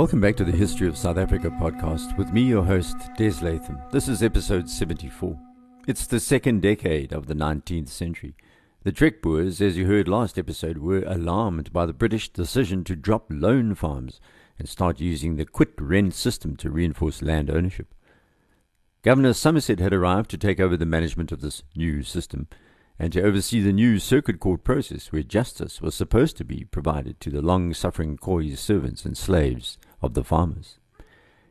Welcome back to the History of South Africa podcast with me, your host, Des Latham. This is episode 74. It's the second decade of the 19th century. The Trek Boers, as you heard last episode, were alarmed by the British decision to drop loan farms and start using the quit rent system to reinforce land ownership. Governor Somerset had arrived to take over the management of this new system and to oversee the new circuit court process where justice was supposed to be provided to the long suffering Khoi servants and slaves of the farmers.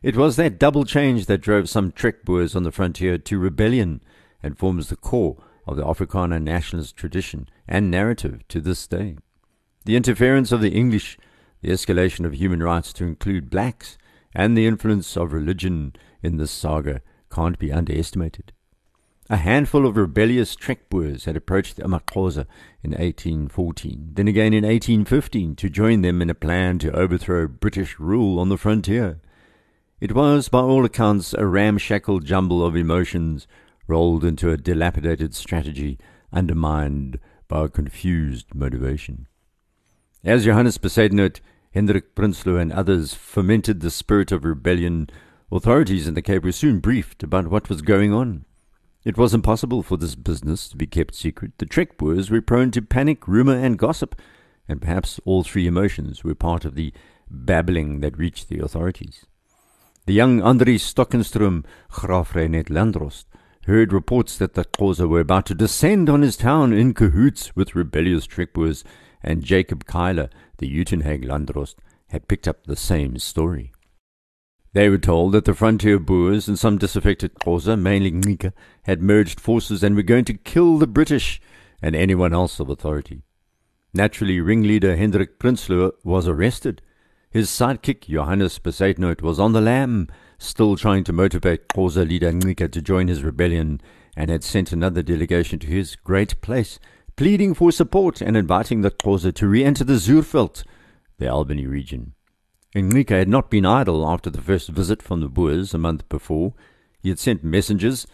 It was that double change that drove some Trek Boers on the frontier to rebellion and forms the core of the Afrikaner nationalist tradition and narrative to this day. The interference of the English, the escalation of human rights to include blacks, and the influence of religion in this saga can't be underestimated. A handful of rebellious Trekboers had approached the Amaxhosa in 1814, then again in 1815 to join them in a plan to overthrow British rule on the frontier. It was, by all accounts, a ramshackle jumble of emotions rolled into a dilapidated strategy undermined by a confused motivation. As Johannes Bezuidenhout, Hendrik Prinsloo, and others fomented the spirit of rebellion, authorities in the Cape were soon briefed about what was going on. It was impossible for this business to be kept secret. The Boers were prone to panic, rumour, and gossip, and perhaps all three emotions were part of the babbling that reached the authorities. The young Andries Stockenstrom, Graaff-Reinet Landdrost, heard reports that the Xhosa were about to descend on his town in cahoots with rebellious Trek Boers, and Jacob Cuyler, the Uitenhage Landdrost, had picked up the same story. They were told that the frontier Boers and some disaffected Xhosa, mainly Ncika, had merged forces and were going to kill the British and anyone else of authority. Naturally, ringleader Hendrik Prinsloo was arrested. His sidekick, Johannes Bezuidenhout, was on the lam, still trying to motivate Xhosa leader Ncika to join his rebellion, and had sent another delegation to his great place, pleading for support and inviting the Xhosa to re-enter the Zuurveld, the Albany region. Ncika had not been idle after the first visit from the Boers a month before. He had sent messengers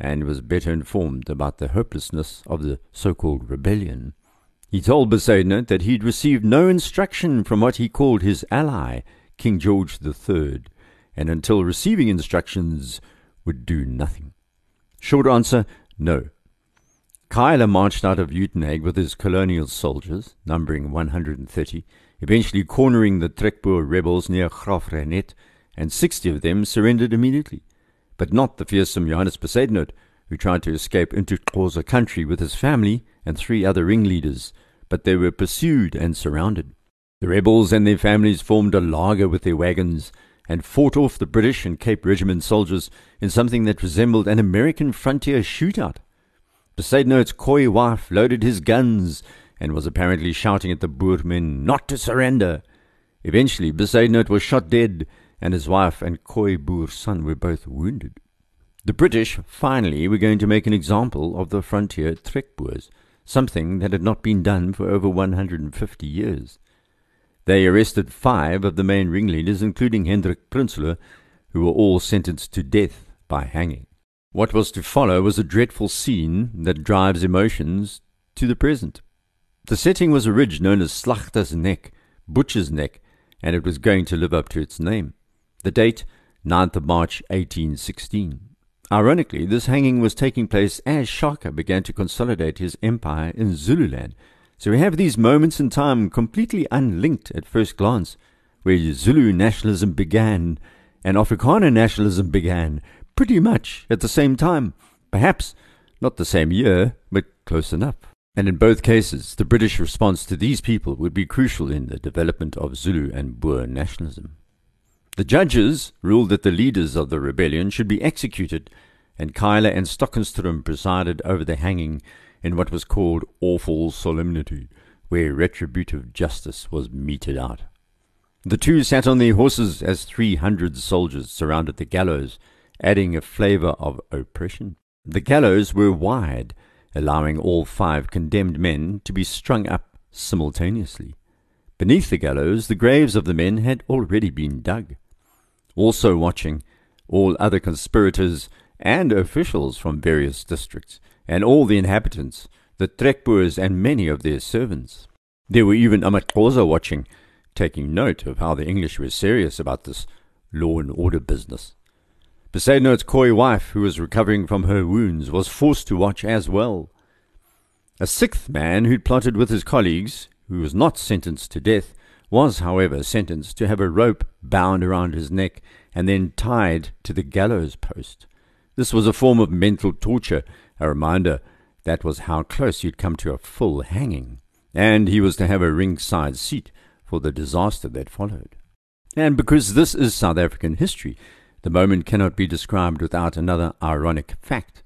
and was better informed about the hopelessness of the so-called rebellion. He told Bezuidenhout that he had received no instruction from what he called his ally, King George III, and until receiving instructions would do nothing. Short answer, no. Cuyler marched out of Uitenhage with his colonial soldiers, numbering 130, eventually cornering the Trekboer rebels near Graaff-Reinet, and sixty of them surrendered immediately. But not the fearsome Johannes Bezuidenhout, who tried to escape into Xhosa country with his family and three other ringleaders, but they were pursued and surrounded. The rebels and their families formed a laager with their wagons and fought off the British and Cape Regiment soldiers in something that resembled an American frontier shootout. Bezuidenhout's Khoi wife loaded his guns and was apparently shouting at the Boermen not to surrender. Eventually, Bezuidenhout was shot dead, and his wife and Khoi Boer's son were both wounded. The British, finally, were going to make an example of the frontier Trek Boers, something that had not been done for over 150 years. They arrested five of the main ringleaders, including Hendrik Prinsloo, who were all sentenced to death by hanging. What was to follow was a dreadful scene that drives emotions to the present. The setting was a ridge known as Slachter's Neck, Butcher's Neck, and it was going to live up to its name. The date, 9th of March 1816. Ironically, this hanging was taking place as Shaka began to consolidate his empire in Zululand. So we have these moments in time completely unlinked at first glance, where Zulu nationalism began and Afrikaner nationalism began pretty much at the same time. Perhaps not the same year, but close enough. And in both cases, the British response to these people would be crucial in the development of Zulu and Boer nationalism. The judges ruled that the leaders of the rebellion should be executed, and Cuyler and Stockenstrom presided over the hanging in what was called awful solemnity, where retributive justice was meted out. The two sat on their horses as three hundred soldiers surrounded the gallows, adding a flavour of oppression. The gallows were wide, allowing all five condemned men to be strung up simultaneously. Beneath the gallows, the graves of the men had already been dug. Also watching, all other conspirators and officials from various districts, and all the inhabitants, the Trekboers and many of their servants. There were even Amaxhosa watching, taking note of how the English were serious about this law and order business. Bezuidenhout's Khoi wife, who was recovering from her wounds, was forced to watch as well. A sixth man who'd plotted with his colleagues, who was not sentenced to death, was, however, sentenced to have a rope bound around his neck and then tied to the gallows post. This was a form of mental torture, a reminder that was how close you'd come to a full hanging, and he was to have a ringside seat for the disaster that followed. And because this is South African history, the moment cannot be described without another ironic fact.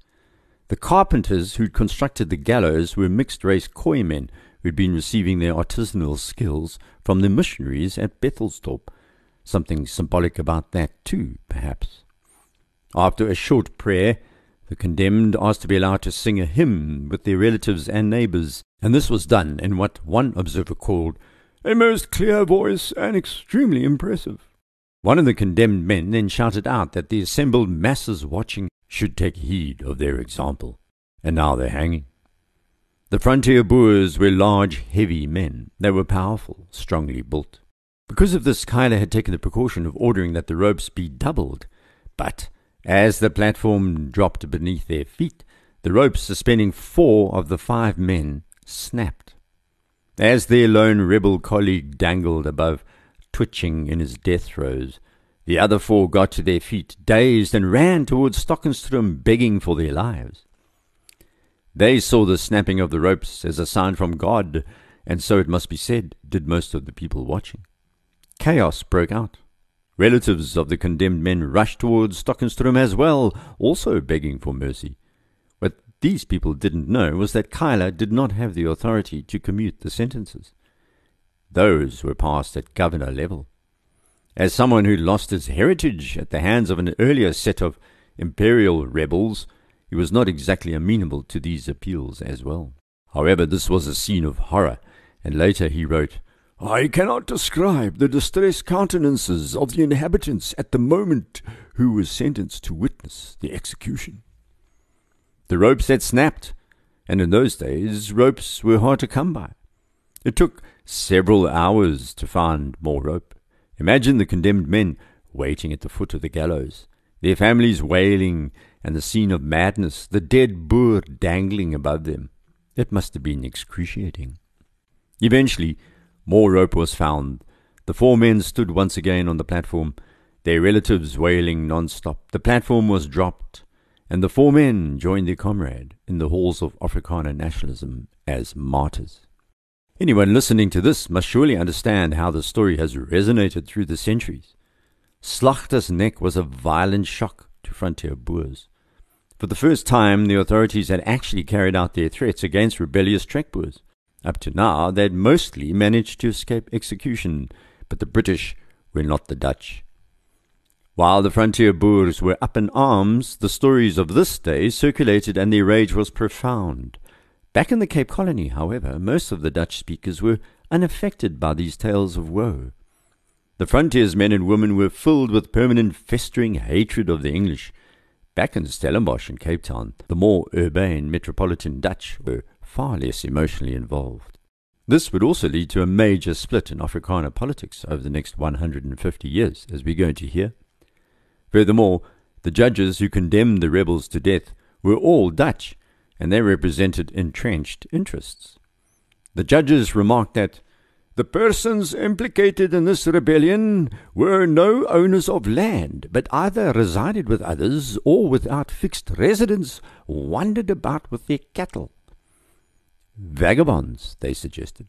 The carpenters who'd constructed the gallows were mixed race men who'd been receiving their artisanal skills from the missionaries at Bethelsdorp. Something symbolic about that, too, perhaps. After a short prayer, the condemned asked to be allowed to sing a hymn with their relatives and neighbors, and this was done in what one observer called a most clear voice and extremely impressive. One of the condemned men then shouted out that the assembled masses watching should take heed of their example. And now they're hanging. The frontier Boers were large, heavy men. They were powerful, strongly built. Because of this, Cuyler had taken the precaution of ordering that the ropes be doubled. But as the platform dropped beneath their feet, the ropes suspending four of the five men snapped. As their lone rebel colleague dangled above, twitching in his death throes. The other four got to their feet, dazed, and ran towards Stockenstrom, begging for their lives. They saw the snapping of the ropes as a sign from God, and so it must be said, did most of the people watching. Chaos broke out. Relatives of the condemned men rushed towards Stockenstrom as well, also begging for mercy. What these people didn't know was that Cuyler did not have the authority to commute the sentences. Those were passed at governor level. As someone who lost his heritage at the hands of an earlier set of imperial rebels, he was not exactly amenable to these appeals as well. However, this was a scene of horror, and later he wrote, I cannot describe the distressed countenances of the inhabitants at the moment who were sentenced to witness the execution. The ropes had snapped, and in those days ropes were hard to come by. It took several hours to find more rope. Imagine the condemned men waiting at the foot of the gallows, their families wailing, and the scene of madness, the dead Boer dangling above them. It must have been excruciating. Eventually, more rope was found. The four men stood once again on the platform, their relatives wailing non-stop. The platform was dropped, and the four men joined their comrade in the halls of Afrikaner nationalism as martyrs. Anyone listening to this must surely understand how the story has resonated through the centuries. Slachter's neck was a violent shock to frontier Boers. For the first time, the authorities had actually carried out their threats against rebellious Trek Boers. Up to now, they had mostly managed to escape execution, but the British were not the Dutch. While the frontier Boers were up in arms, the stories of this day circulated and their rage was profound. Back in the Cape Colony, however, most of the Dutch speakers were unaffected by these tales of woe. The frontiersmen and women were filled with permanent festering hatred of the English. Back in Stellenbosch and Cape Town, the more urbane metropolitan Dutch were far less emotionally involved. This would also lead to a major split in Afrikaner politics over the next 150 years, as we're going to hear. Furthermore, the judges who condemned the rebels to death were all Dutch, and they represented entrenched interests. The judges remarked that the persons implicated in this rebellion were no owners of land, but either resided with others or without fixed residence wandered about with their cattle. Vagabonds, they suggested.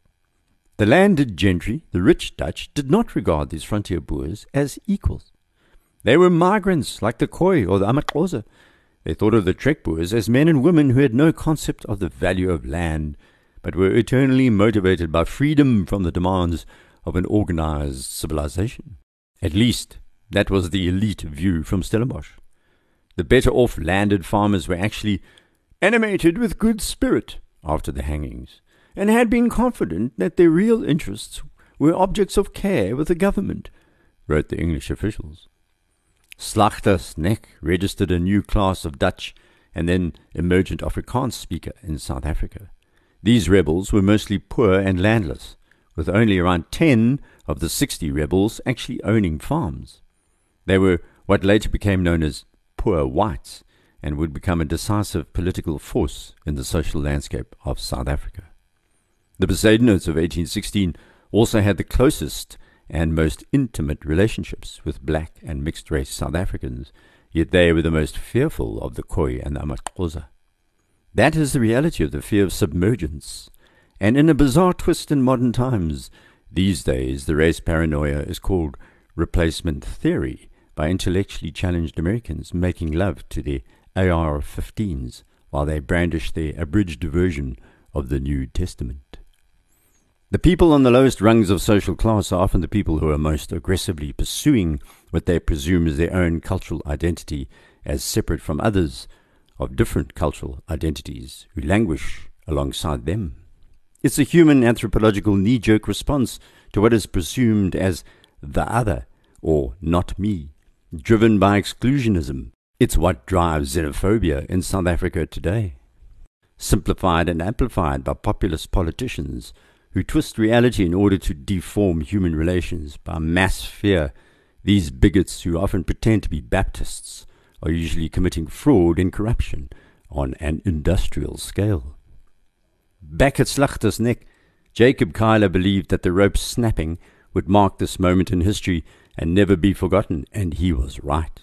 The landed gentry, the rich Dutch, did not regard these frontier Boers as equals. They were migrants like the Khoi or the Amaxhosa, they thought of the Trek Boers as men and women who had no concept of the value of land, but were eternally motivated by freedom from the demands of an organized civilization. At least, that was the elite view from Stellenbosch. The better off landed farmers were actually animated with good spirit after the hangings, and had been confident that their real interests were objects of care with the government, wrote the English officials. Slagtersnek registered a new class of Dutch and then emergent Afrikaans speaker in South Africa. These rebels were mostly poor and landless, with only around 10 of the 60 rebels actually owning farms. They were what later became known as poor whites and would become a decisive political force in the social landscape of South Africa. The Bezuidenhouts of 1816 also had the closest and most intimate relationships with black and mixed race South Africans, yet they were the most fearful of the Khoi and the Amaxhosa. That is the reality of the fear of submergence. And in a bizarre twist in modern times, these days the race paranoia is called replacement theory by intellectually challenged Americans making love to the AR 15s while they brandish their abridged version of the New Testament. The people on the lowest rungs of social class are often the people who are most aggressively pursuing what they presume is their own cultural identity as separate from others of different cultural identities who languish alongside them. It's a human anthropological knee jerk response to what is presumed as the other or not me, driven by exclusionism. It's what drives xenophobia in South Africa today. Simplified and amplified by populist politicians who twist reality in order to deform human relations by mass fear, these bigots who often pretend to be Baptists are usually committing fraud and corruption on an industrial scale. Back at Slagter's neck, Jacob Cuyler believed that the rope snapping would mark this moment in history and never be forgotten, and he was right.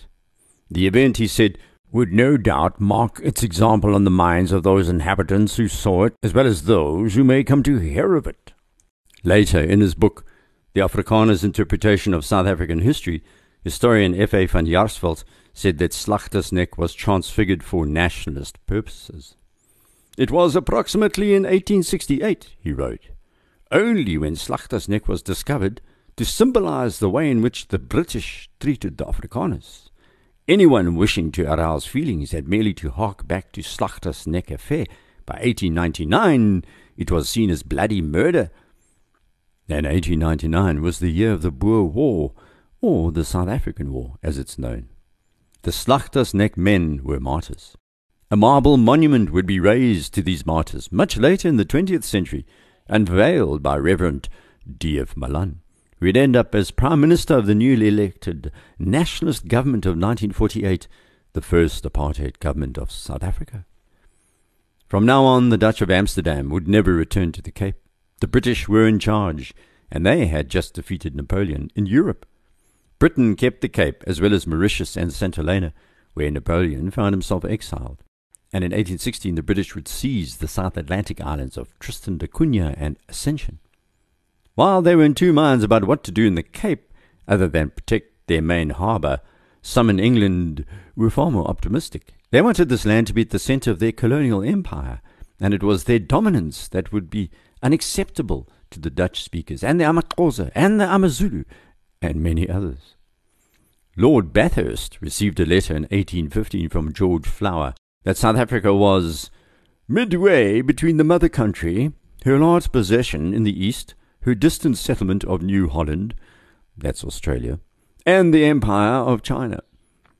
The event, he said, would no doubt mark its example on the minds of those inhabitants who saw it, as well as those who may come to hear of it. Later, in his book, The Afrikaner's Interpretation of South African History, historian F. A. van Jaarsveld said that Slachter's neck was transfigured for nationalist purposes. It was approximately in 1868, he wrote, only when Slachter's neck was discovered to symbolize the way in which the British treated the Afrikaners. Anyone wishing to arouse feelings had merely to hark back to Slachter's Neck affair. By 1899, it was seen as bloody murder. And 1899 was the year of the Boer War, or the South African War, as it's known. The Slachter's Neck men were martyrs. A marble monument would be raised to these martyrs much later in the 20th century, unveiled by Reverend D.F. Malan who would end up as Prime Minister of the newly elected nationalist government of 1948, the first apartheid government of South Africa. From now on, the Dutch of Amsterdam would never return to the Cape. The British were in charge, and they had just defeated Napoleon in Europe. Britain kept the Cape, as well as Mauritius and St. Helena, where Napoleon found himself exiled. And in 1816, the British would seize the South Atlantic islands of Tristan da Cunha and Ascension. While they were in two minds about what to do in the Cape, other than protect their main harbour, some in England were far more optimistic. They wanted this land to be at the centre of their colonial empire, and it was their dominance that would be unacceptable to the Dutch speakers, and the Amaxhosa, and the Amazulu, and many others. Lord Bathurst received a letter in 1815 from George Flower that South Africa was midway between the mother country, her large possession in the east, her distant settlement of New Holland, that's Australia, and the Empire of China.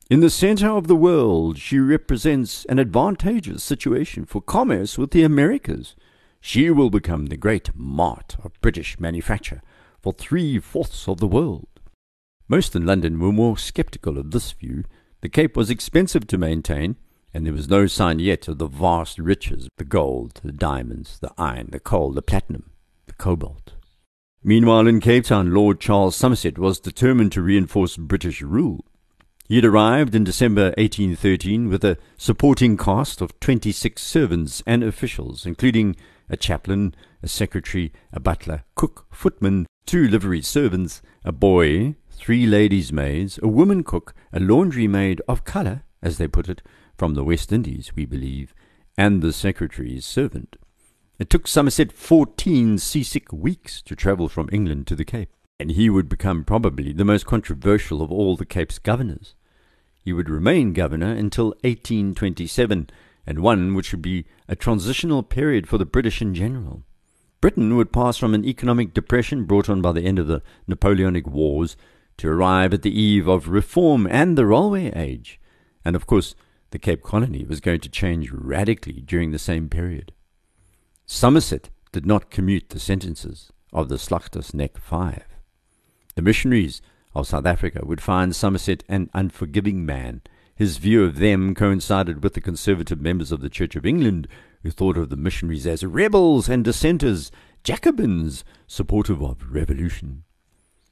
In the center of the world, she represents an advantageous situation for commerce with the Americas. She will become the great mart of British manufacture for three fourths of the world. Most in London were more sceptical of this view. The Cape was expensive to maintain, and there was no sign yet of the vast riches the gold, the diamonds, the iron, the coal, the platinum, the cobalt. Meanwhile, in Cape Town, Lord Charles Somerset was determined to reinforce British rule. He had arrived in December 1813 with a supporting cast of 26 servants and officials, including a chaplain, a secretary, a butler, cook, footman, two livery servants, a boy, three ladies' maids, a woman cook, a laundry maid of colour, as they put it, from the West Indies, we believe, and the secretary's servant. It took Somerset 14 seasick weeks to travel from England to the Cape, and he would become probably the most controversial of all the Cape's governors. He would remain governor until 1827, and one which would be a transitional period for the British in general. Britain would pass from an economic depression brought on by the end of the Napoleonic Wars to arrive at the eve of reform and the railway age. And of course, the Cape Colony was going to change radically during the same period. Somerset did not commute the sentences of the Slagtersnek Five. The missionaries of South Africa would find Somerset an unforgiving man. His view of them coincided with the conservative members of the Church of England, who thought of the missionaries as rebels and dissenters, Jacobins, supportive of revolution.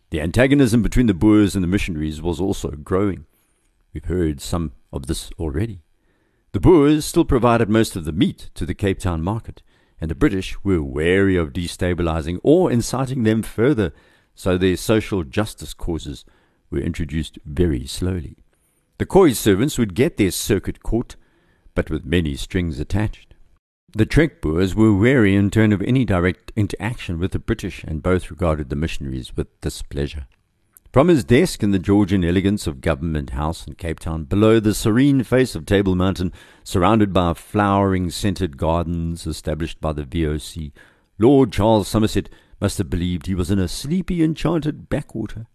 The antagonism between the Boers and the missionaries was also growing. We've heard some of this already. The Boers still provided most of the meat to the Cape Town market, and the British were wary of destabilizing or inciting them further so their social justice causes were introduced very slowly. The Khoi servants would get their circuit court, but with many strings attached. The Trek Boers were wary in turn of any direct interaction with the British, and both regarded the missionaries with displeasure. From his desk in the Georgian elegance of Government House in Cape Town, below the serene face of Table Mountain, surrounded by flowering scented gardens established by the VOC, Lord Charles Somerset must have believed he was in a sleepy, enchanted backwater.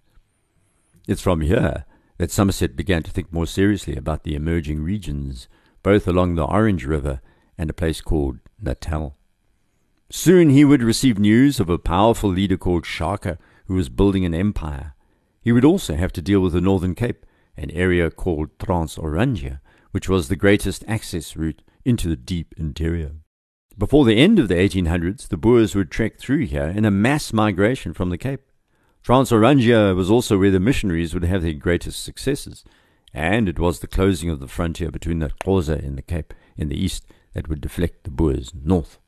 It's from here that Somerset began to think more seriously about the emerging regions, both along the Orange River and a place called Natal. Soon he would receive news of a powerful leader called Shaka who was building an empire. He would also have to deal with the Northern Cape, an area called Transorangia, which was the greatest access route into the deep interior. Before the end of the 1800s, the Boers would trek through here in a mass migration from the Cape. Transorangia was also where the missionaries would have their greatest successes, and it was the closing of the frontier between the Xhosa and the Cape in the east that would deflect the Boers north.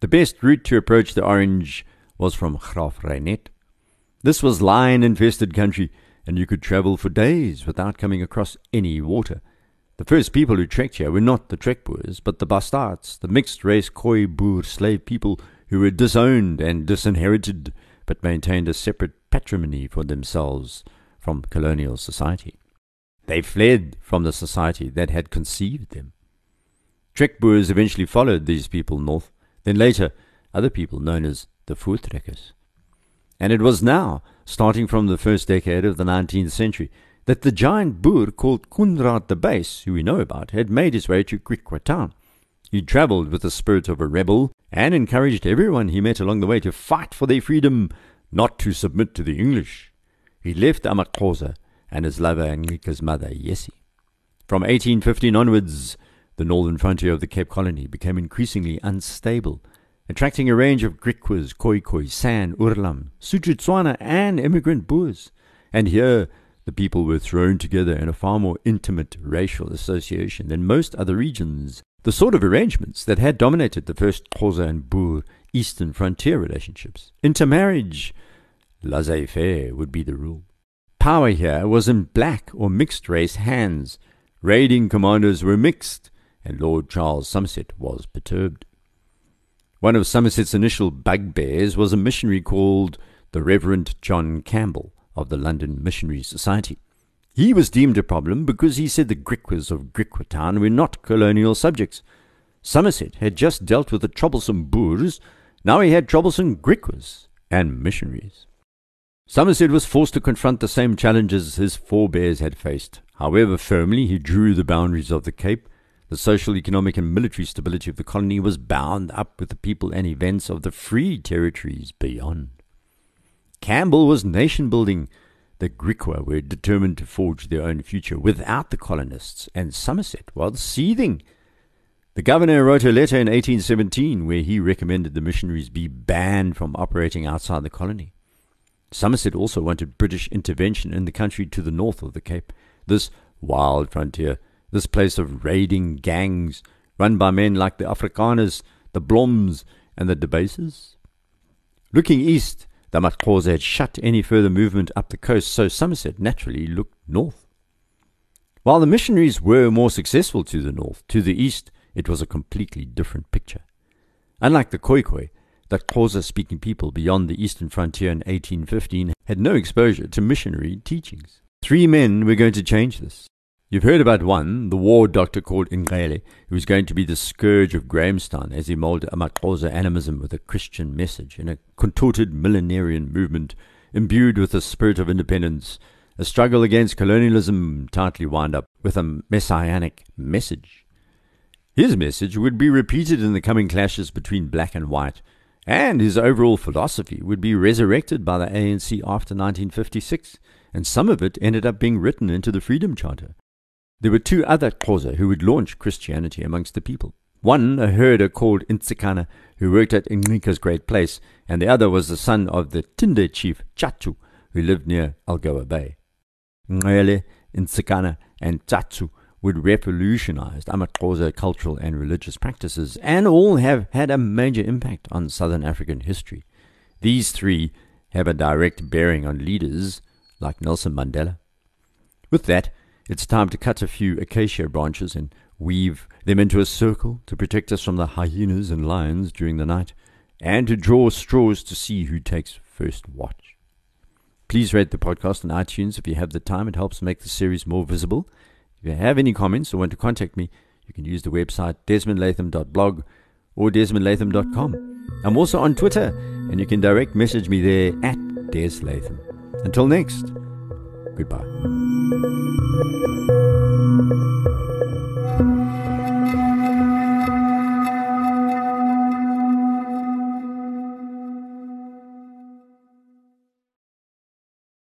The best route to approach the Orange was from Graaff-Reinet. This was lion infested country, and you could travel for days without coming across any water. The first people who trekked here were not the Trek Boers, but the Bastards, the mixed race Khoi Boer slave people who were disowned and disinherited, but maintained a separate patrimony for themselves from colonial society. They fled from the society that had conceived them. Trek Boers eventually followed these people north, then later other people known as the Voortrekkers. And it was now, starting from the first decade of the 19th century, that the giant Boer called Coenraad de Buys, who we know about, had made his way to Griqua town. He travelled with the spirit of a rebel and encouraged everyone he met along the way to fight for their freedom, not to submit to the English. He left Amakosa and his lover Anglika's mother, Yessie. From 1815 onwards, the northern frontier of the Cape Colony became increasingly unstable, attracting a range of Griquas, Khoikhoi, San, Oorlam, Sotho-Tswana, and immigrant Boers. And here, the people were thrown together in a far more intimate racial association than most other regions, the sort of arrangements that had dominated the first Xhosa and Boer eastern frontier relationships. Intermarriage, laissez faire, would be the rule. Power here was in black or mixed race hands. Raiding commanders were mixed, and Lord Charles Somerset was perturbed. One of Somerset's initial bugbears was a missionary called the Reverend John Campbell of the London Missionary Society. He was deemed a problem because he said the Griquas of Griqua Town were not colonial subjects. Somerset had just dealt with the troublesome Boers, now he had troublesome Griquas and missionaries. Somerset was forced to confront the same challenges his forebears had faced. However firmly he drew the boundaries of the Cape, the social, economic, and military stability of the colony was bound up with the people and events of the free territories beyond. Campbell was nation building. The Griqua were determined to forge their own future without the colonists, and Somerset was seething. The governor wrote a letter in 1817 where he recommended the missionaries be banned from operating outside the colony. Somerset also wanted British intervention in the country to the north of the Cape, this wild frontier, this place of raiding gangs run by men like the Afrikaners, the Bloms, and the De Bases. Looking east, the Maxhosa had shut any further movement up the coast, so Somerset naturally looked north. While the missionaries were more successful to the north, to the east it was a completely different picture. Unlike the Khoikhoi, the Xhosa speaking people beyond the eastern frontier in 1815 had no exposure to missionary teachings. Three men were going to change this. You've heard about one, the war doctor called Nxele, who was going to be the scourge of Grahamstown as he molded a Amaxhosa animism with a Christian message in a contorted millenarian movement imbued with the spirit of independence, a struggle against colonialism tightly wound up with a messianic message. His message would be repeated in the coming clashes between black and white, And his overall philosophy would be resurrected by the ANC after 1956, and some of it ended up being written into the Freedom Charter. There were two other Xhosa who would launch Christianity amongst the people. One, a herder called Intsikana, who worked at Ncika's Great Place, and the other was the son of the Tinde chief Tshatshu, who lived near Algoa Bay. Nxele, Intsikana, and Tshatshu would revolutionize amaXhosa cultural and religious practices, and all have had a major impact on Southern African history. These three have a direct bearing on leaders like Nelson Mandela. With that, it's time to cut a few acacia branches and weave them into a circle to protect us from the hyenas and lions during the night, and to draw straws to see who takes first watch. Please rate the podcast on iTunes if you have the time. It helps make the series more visible. If you have any comments or want to contact me, you can use the website desmondlatham.blog or desmondlatham.com. I'm also on Twitter, and you can direct message me there at deslatham. Until next, goodbye.